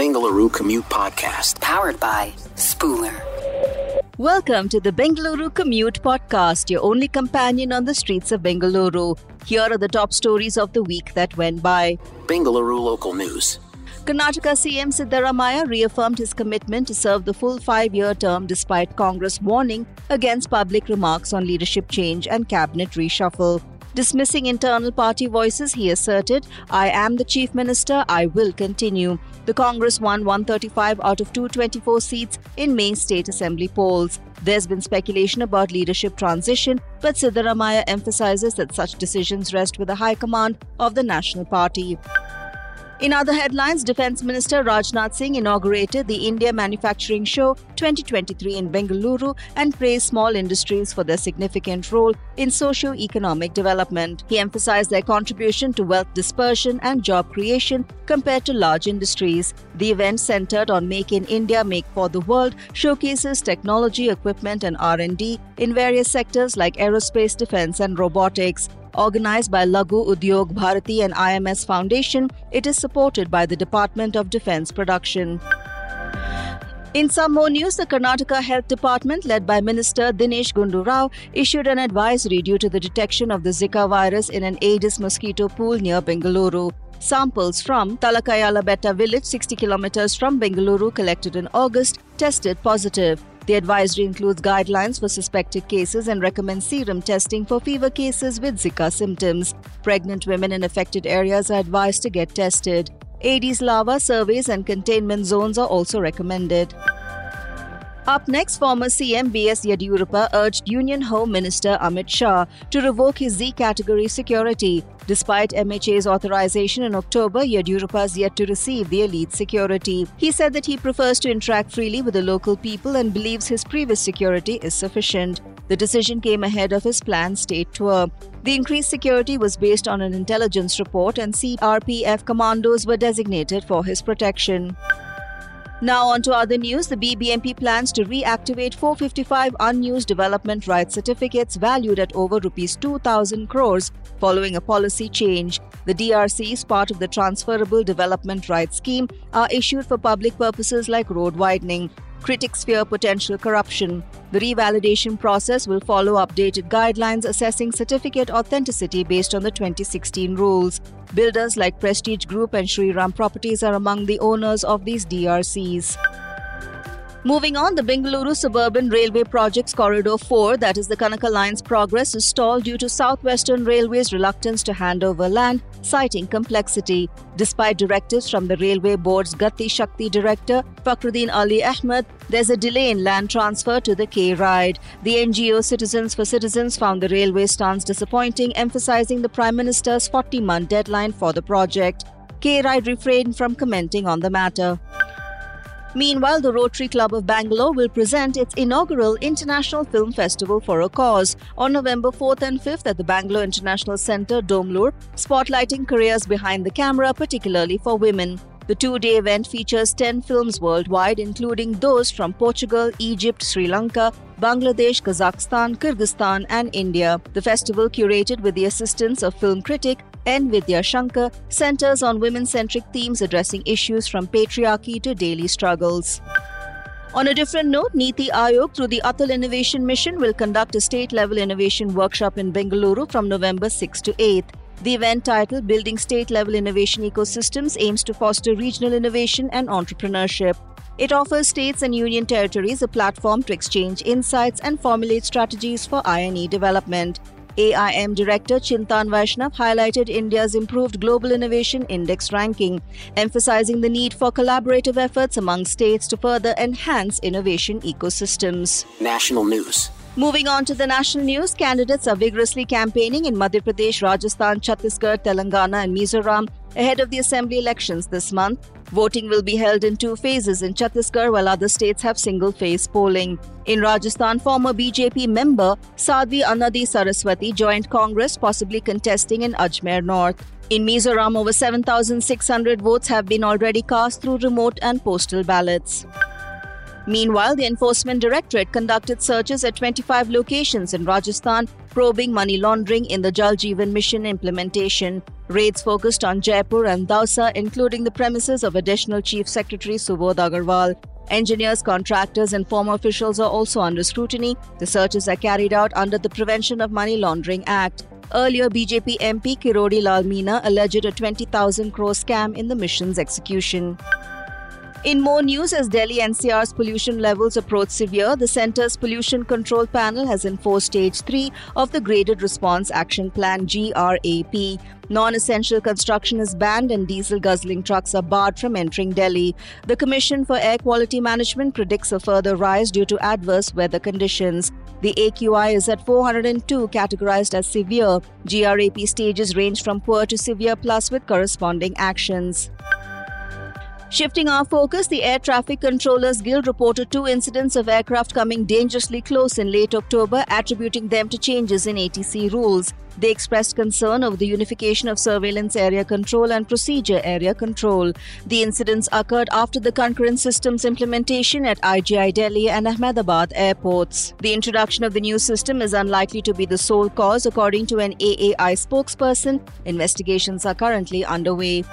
Bengaluru Commute Podcast. Powered by Spooler. Welcome to the Bengaluru Commute Podcast, your only companion on the streets of Bengaluru. Here are the top stories of the week that went by. Bengaluru Local News. Karnataka CM Siddaramaiah reaffirmed his commitment to serve the full five year term despite Congress warning against public remarks on leadership change and cabinet reshuffle. Dismissing internal party voices, he asserted, I am the Chief Minister, I will continue. The Congress won 135 out of 224 seats in May State Assembly polls. There's been speculation about leadership transition, but Siddaramaiah emphasizes that such decisions rest with the High Command of the National Party. In other headlines, Defence Minister Rajnath Singh inaugurated the India Manufacturing Show 2023 in Bengaluru and praised small industries for their significant role in socio-economic development. He emphasized their contribution to wealth dispersion and job creation compared to large industries. The event centered on Make in India, Make for the World showcases technology, equipment and R&D in various sectors like aerospace, defense and robotics. Organized by Laghu Udyog Bharati and IMS Foundation, it is supported by the Department of Defense Production. In some more news, the Karnataka Health Department, led by Minister Dinesh Gundu Rao, issued an advisory due to the detection of the Zika virus in an Aedes mosquito pool near Bengaluru. Samples from Talakayala Betta village, 60 kilometers from Bengaluru, collected in August, tested positive. The advisory includes guidelines for suspected cases and recommends serum testing for fever cases with Zika symptoms. Pregnant women in affected areas are advised to get tested. Aedes larva surveys and containment zones are also recommended. Up next, former CM B.S. Yediyurappa urged Union Home Minister Amit Shah to revoke his Z category security. Despite MHA's authorization in October, Yediyurappa has yet to receive the elite security. He said that he prefers to interact freely with the local people and believes his previous security is sufficient. The decision came ahead of his planned state tour. The increased security was based on an intelligence report, and CRPF commandos were designated for his protection. Now, on to other news. The BBMP plans to reactivate 455 unused development rights certificates valued at over rupees 2,000 crores following a policy change. The DRCs, part of the Transferable Development Rights Scheme, are issued for public purposes like road widening. Critics fear potential corruption. The revalidation process will follow updated guidelines assessing certificate authenticity based on the 2016 rules. Builders like Prestige Group and Shriram Properties are among the owners of these DRCs. Moving on, the Bengaluru Suburban Railway Projects Corridor 4, that is the Kanaka Line's progress, is stalled due to Southwestern Railway's reluctance to hand over land, citing complexity. Despite directives from the Railway Board's Gati Shakti Director, Fakhruddin Ali Ahmed, there's a delay in land transfer to the K Ride. The NGO Citizens for Citizens found the railway stance disappointing, emphasizing the Prime Minister's 40 month deadline for the project. K Ride refrained from commenting on the matter. Meanwhile, the Rotary Club of Bangalore will present its inaugural International Film Festival for a Cause on November 4th and 5th at the Bangalore International Centre, Domlur, spotlighting careers behind the camera, particularly for women. The two day event features 10 films worldwide, including those from Portugal, Egypt, Sri Lanka, Bangladesh, Kazakhstan, Kyrgyzstan, and India. The festival, curated with the assistance of film critic N. Vidya Shankar, centers on women centric themes addressing issues from patriarchy to daily struggles. On a different note, Niti Aayog, through the Atal Innovation Mission, will conduct a state level innovation workshop in Bengaluru from November 6 to 8. The event titled Building State Level Innovation Ecosystems aims to foster regional innovation and entrepreneurship. It offers states and union territories a platform to exchange insights and formulate strategies for INE development. AIM Director Chintan Vaishnav highlighted India's improved Global Innovation Index ranking, emphasizing the need for collaborative efforts among states to further enhance innovation ecosystems. National News. Moving on to the national news, candidates are vigorously campaigning in Madhya Pradesh, Rajasthan, Chhattisgarh, Telangana, and Mizoram ahead of the assembly elections this month. Voting will be held in two phases in Chhattisgarh, while other states have single phase polling. In Rajasthan, former BJP member Sadhvi Anadi Saraswati joined Congress, possibly contesting in Ajmer North. In Mizoram, over 7,600 votes have been already cast through remote and postal ballots. Meanwhile, the Enforcement Directorate conducted searches at 25 locations in Rajasthan probing money laundering in the Jal Jeevan Mission implementation. Raids focused on Jaipur and Dausa, including the premises of Additional Chief Secretary Subodh Agarwal. Engineers, contractors, and former officials are also under scrutiny. The searches are carried out under the Prevention of Money Laundering Act. Earlier, BJP MP Kirodi Lal Meena alleged a 20,000 crore scam in the mission's execution. In more news, as Delhi NCR's pollution levels approach severe, the centre's pollution control panel has enforced stage 3 of the Graded Response Action Plan GRAP. Non essential construction is banned and diesel guzzling trucks are barred from entering Delhi. The Commission for Air Quality Management predicts a further rise due to adverse weather conditions. The AQI is at 402, categorized as severe. GRAP stages range from poor to severe plus with corresponding actions. Shifting our focus, the Air Traffic Controllers Guild reported two incidents of aircraft coming dangerously close in late October, attributing them to changes in ATC rules. They expressed concern over the unification of surveillance area control and procedure area control. The incidents occurred after the concurrent systems implementation at IGI Delhi and Ahmedabad airports. The introduction of the new system is unlikely to be the sole cause, according to an AAI spokesperson. Investigations are currently underway.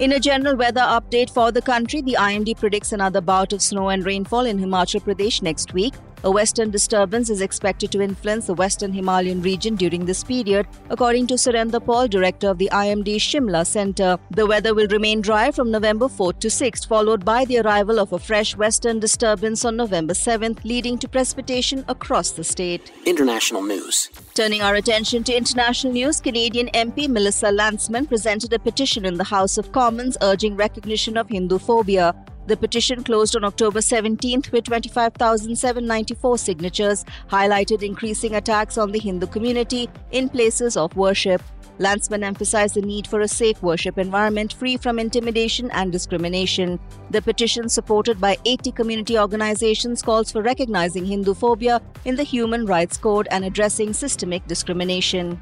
In a general weather update for the country, the IMD predicts another bout of snow and rainfall in Himachal Pradesh next week. A western disturbance is expected to influence the western Himalayan region during this period, according to Surinder Paul, director of the IMD Shimla Centre. The weather will remain dry from November 4th to 6th, followed by the arrival of a fresh western disturbance on November 7th, leading to precipitation across the state. International news. Turning our attention to international news, Canadian MP Melissa Lantsman presented a petition in the House of Commons urging recognition of Hindu phobia. The petition closed on October 17th with 25,794 signatures, highlighted increasing attacks on the Hindu community in places of worship. Lantsman emphasized the need for a safe worship environment free from intimidation and discrimination. The petition, supported by 80 community organizations, calls for recognizing Hindu phobia in the Human Rights Code and addressing systemic discrimination.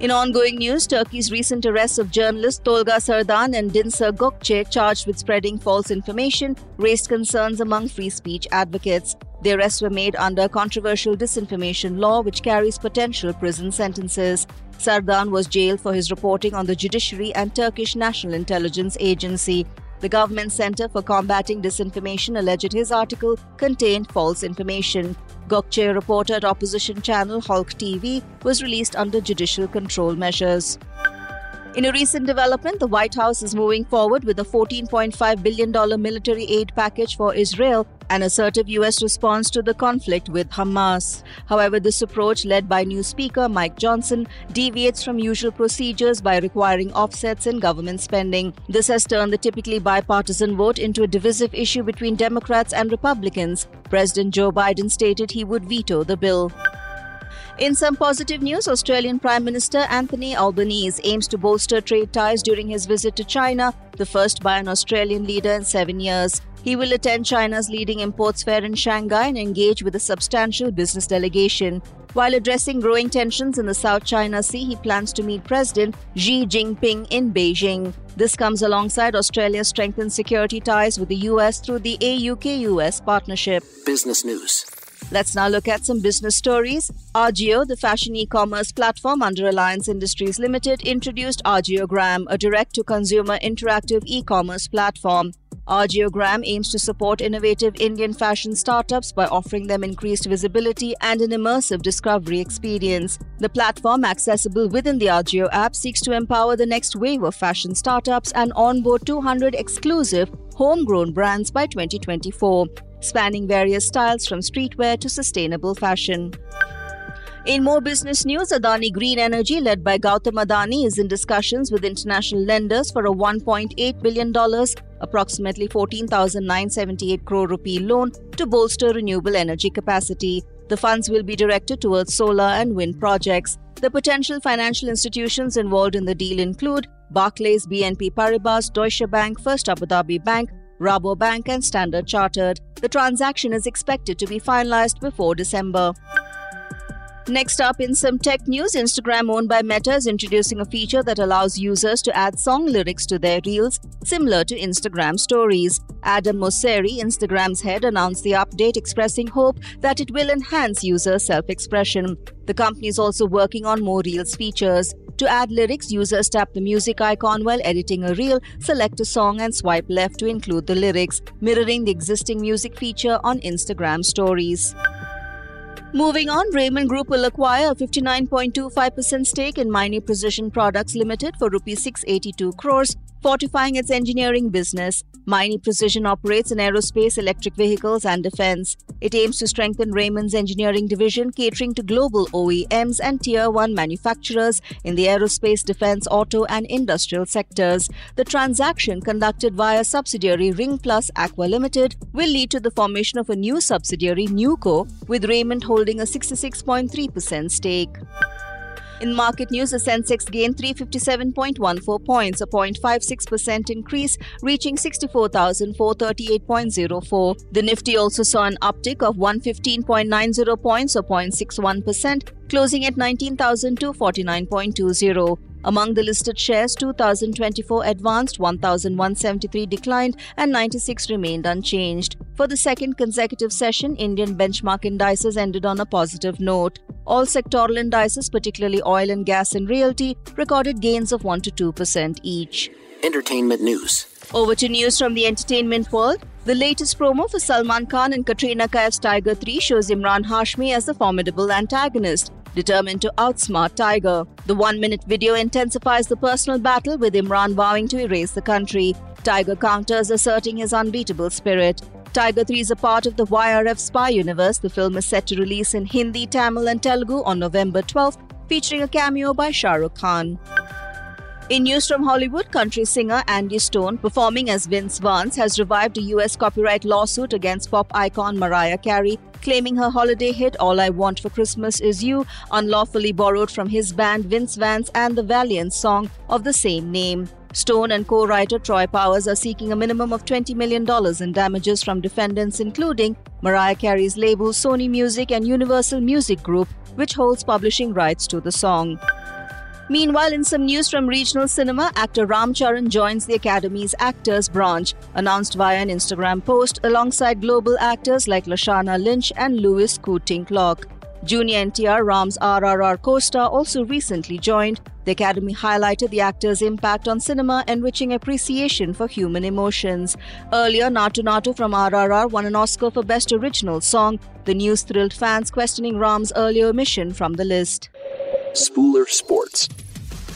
In ongoing news, Turkey's recent arrests of journalists Tolga Sardan and Dincer Gökçe, charged with spreading false information, raised concerns among free speech advocates. The arrests were made under controversial disinformation law which carries potential prison sentences. Sardan was jailed for his reporting on the judiciary and Turkish National Intelligence Agency. The government Center for Combating Disinformation alleged his article contained false information. A reporter at opposition channel Halk TV, was released under judicial control measures. In a recent development, the White House is moving forward with a $14.5 billion military aid package for Israel, an assertive U.S. response to the conflict with Hamas. However, this approach, led by new Speaker Mike Johnson, deviates from usual procedures by requiring offsets in government spending. This has turned the typically bipartisan vote into a divisive issue between Democrats and Republicans. President Joe Biden stated he would veto the bill. In some positive news, Australian Prime Minister Anthony Albanese aims to bolster trade ties during his visit to China, the first by an Australian leader in seven years. He will attend China's leading imports fair in Shanghai and engage with a substantial business delegation. While addressing growing tensions in the South China Sea, he plans to meet President Xi Jinping in Beijing. This comes alongside Australia's strengthened security ties with the US through the AUKUS partnership. Business news. Let's now look at some business stories. AJIO, the fashion e commerce platform under Reliance Industries Limited, introduced AJIOGRAM, a direct to consumer interactive e commerce platform. AJIOGRAM aims to support innovative Indian fashion startups by offering them increased visibility and an immersive discovery experience. The platform, accessible within the AJIO app, seeks to empower the next wave of fashion startups and onboard 200 exclusive homegrown brands by 2024 spanning various styles from streetwear to sustainable fashion. In more business news, Adani Green Energy, led by Gautam Adani, is in discussions with international lenders for a $1.8 billion, approximately 14,978 crore rupee loan to bolster renewable energy capacity. The funds will be directed towards solar and wind projects. The potential financial institutions involved in the deal include Barclays, BNP Paribas, Deutsche Bank, First Abu Dhabi Bank, Rabobank, and Standard Chartered. The transaction is expected to be finalized before December. Next up, in some tech news, Instagram, owned by Meta, is introducing a feature that allows users to add song lyrics to their reels, similar to Instagram stories. Adam Mosseri, Instagram's head, announced the update, expressing hope that it will enhance user self expression. The company is also working on more Reels features. To add lyrics, users tap the music icon while editing a reel, select a song, and swipe left to include the lyrics, mirroring the existing music feature on Instagram stories. Moving on, Raymond Group will acquire a 59.25% stake in Maini Precision Products Limited for Rs 682 crores, fortifying its engineering business. Maini Precision operates in aerospace, electric vehicles, and defense. It aims to strengthen Raymond's engineering division, catering to global OEMs and Tier 1 manufacturers in the aerospace, defense, auto, and industrial sectors. The transaction, conducted via subsidiary Ring Plus Aqua Limited, will lead to the formation of a new subsidiary, Newco, with Raymond holding a 66.3% stake. In market news, the Sensex gained 357.14 points, a 0.56% increase, reaching 64,438.04. The Nifty also saw an uptick of 115.90 points, or 0.61%, closing at 19,249.20. Among the listed shares, 2024 advanced, 1173 declined, and 96 remained unchanged. For the second consecutive session, Indian benchmark indices ended on a positive note. All sectoral indices, particularly oil and gas and realty, recorded gains of 1 to 2% each. Entertainment news. Over to news from the entertainment world. The latest promo for Salman Khan and Katrina Kaif's Tiger 3 shows Emraan Hashmi as the formidable antagonist determined to outsmart Tiger. The one minute video intensifies the personal battle with Emraan vowing to erase the country. Tiger counters, asserting his unbeatable spirit. Tiger 3 is a part of the YRF spy universe. The film is set to release in Hindi, Tamil, and Telugu on November 12th, featuring a cameo by Shah Rukh Khan. In news from Hollywood, country singer Andy Stone, performing as Vince Vance, has revived a U.S. copyright lawsuit against pop icon Mariah Carey, claiming her holiday hit All I Want for Christmas Is You unlawfully borrowed from his band Vince Vance and the Valiant song of the same name. Stone and co writer Troy Powers are seeking a minimum of $20 million in damages from defendants, including Mariah Carey's label Sony Music and Universal Music Group, which holds publishing rights to the song. Meanwhile, in some news from regional cinema, actor Ram Charan joins the Academy's Actors branch, announced via an Instagram post alongside global actors like Lashana Lynch and Louis Kootinklock. Junior NTR Ram's RRR co-star also recently joined. The Academy highlighted the actor's impact on cinema, enriching appreciation for human emotions. Earlier, Naatu Naatu from RRR won an Oscar for Best Original Song. The news thrilled fans questioning Ram's earlier omission from the list. Spooler Sports.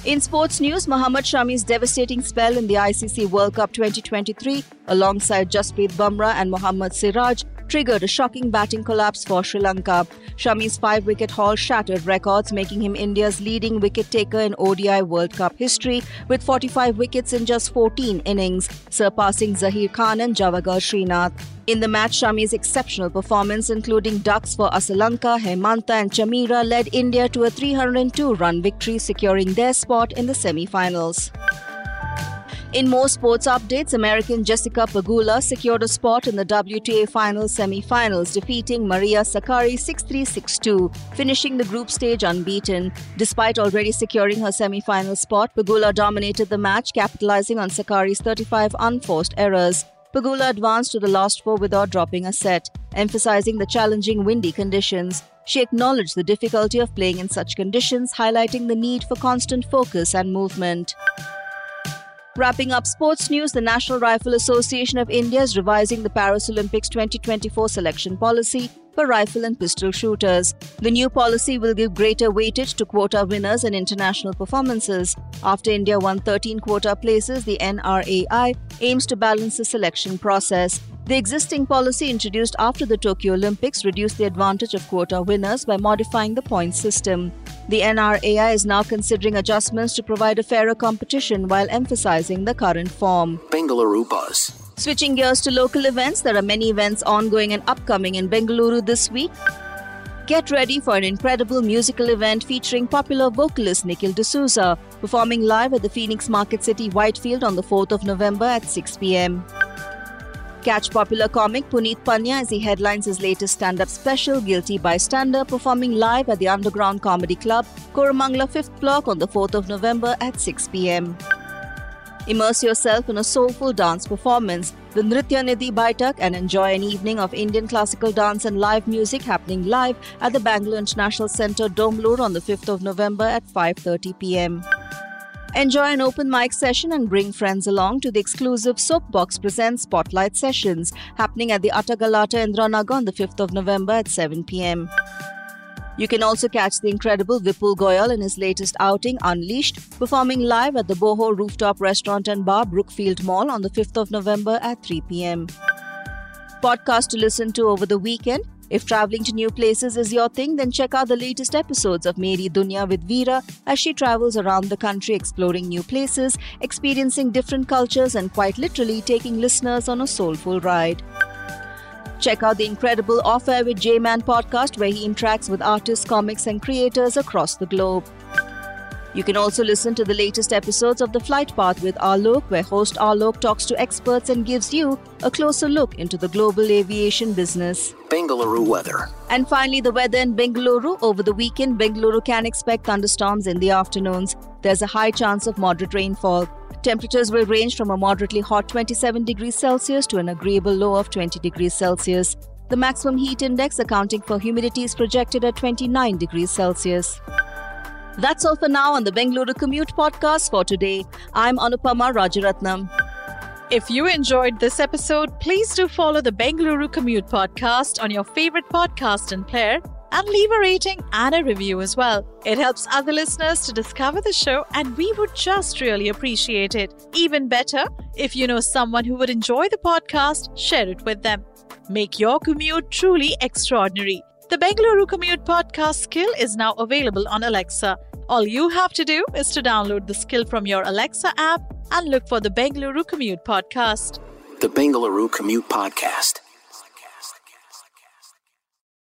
In sports news, Mohammad Shami's devastating spell in the ICC World Cup 2023, alongside Jasprit Bumrah and Mohammad Siraj, triggered a shocking batting collapse for Sri Lanka. Shami's five wicket haul shattered records, making him India's leading wicket taker in ODI World Cup history, with 45 wickets in just 14 innings, surpassing Zaheer Khan and Javagal Srinath. In the match, Shami's exceptional performance, including ducks for Asalanka, Hemantha, and Chameera, led India to a 302 run victory, securing their spot in the semi finals. In more sports updates, American Jessica Pegula secured a spot in the WTA Finals semi-finals, defeating Maria Sakkari 6-3-6-2, finishing the group stage unbeaten. Despite already securing her semi-final spot, Pegula dominated the match, capitalizing on Sakkari's 35 unforced errors. Pegula advanced to the last four without dropping a set, emphasizing the challenging windy conditions. She acknowledged the difficulty of playing in such conditions, highlighting the need for constant focus and movement. Wrapping up sports news, the National Rifle Association of India is revising the Paris Olympics 2024 selection policy for rifle and pistol shooters. The new policy will give greater weightage to quota winners and international performances. After India won 13 quota places, the NRAI aims to balance the selection process. The existing policy introduced after the Tokyo Olympics reduced the advantage of quota winners by modifying the points system. The NRAI is now considering adjustments to provide a fairer competition while emphasizing the current form. Bengaluru. Switching gears to local events, there are many events ongoing and upcoming in Bengaluru this week. Get ready for an incredible musical event featuring popular vocalist Nikhil D'Souza, performing live at the Phoenix Market City Whitefield on the 4th of November at 6 pm. Catch popular comic Punit Pania as he headlines his latest stand up special, Guilty Bystander, performing live at the Underground Comedy Club, Koramangala 5th Block on the 4th of November at 6 pm. Immerse yourself in a soulful dance performance with Nritya Nidhi Baitak and enjoy an evening of Indian classical dance and live music happening live at the Bangalore International Centre, Domlur on the 5th of November at 5.30 pm. Enjoy an open mic session and bring friends along to the exclusive Soapbox Presents Spotlight Sessions happening at the Attagalata Indiranagar on the 5th of November at 7 pm. You can also catch the incredible Vipul Goyal in his latest outing, Unleashed, performing live at the Boho Rooftop Restaurant and Bar, Brookfield Mall on the 5th of November at 3 pm. Podcast to listen to over the weekend if traveling to new places is your thing, then check out the latest episodes of Meri Dunya with Veera as she travels around the country exploring new places, experiencing different cultures, and quite literally taking listeners on a soulful ride. Check out the incredible Off Air with J Man podcast where he interacts with artists, comics, and creators across the globe. You can also listen to the latest episodes of The Flight Path with Alok, where host Alok talks to experts and gives you a closer look into the global aviation business. Bengaluru weather. And finally, the weather in Bengaluru. Over the weekend, Bengaluru can expect thunderstorms in the afternoons. There's a high chance of moderate rainfall. Temperatures will range from a moderately hot 27 degrees Celsius to an agreeable low of 20 degrees Celsius. The maximum heat index accounting for humidity is projected at 29 degrees Celsius. That's all for now on the Bengaluru Commute podcast for today. I'm Anupama Rajaratnam. If you enjoyed this episode, please do follow the Bengaluru Commute podcast on your favorite podcast and player and leave a rating and a review as well. It helps other listeners to discover the show, and we would just really appreciate it. Even better, if you know someone who would enjoy the podcast, share it with them. Make your commute truly extraordinary. The Bengaluru Commute podcast skill is now available on Alexa. All you have to do is to download the skill from your Alexa app and look for the Bengaluru Commute podcast. The Bengaluru Commute Podcast.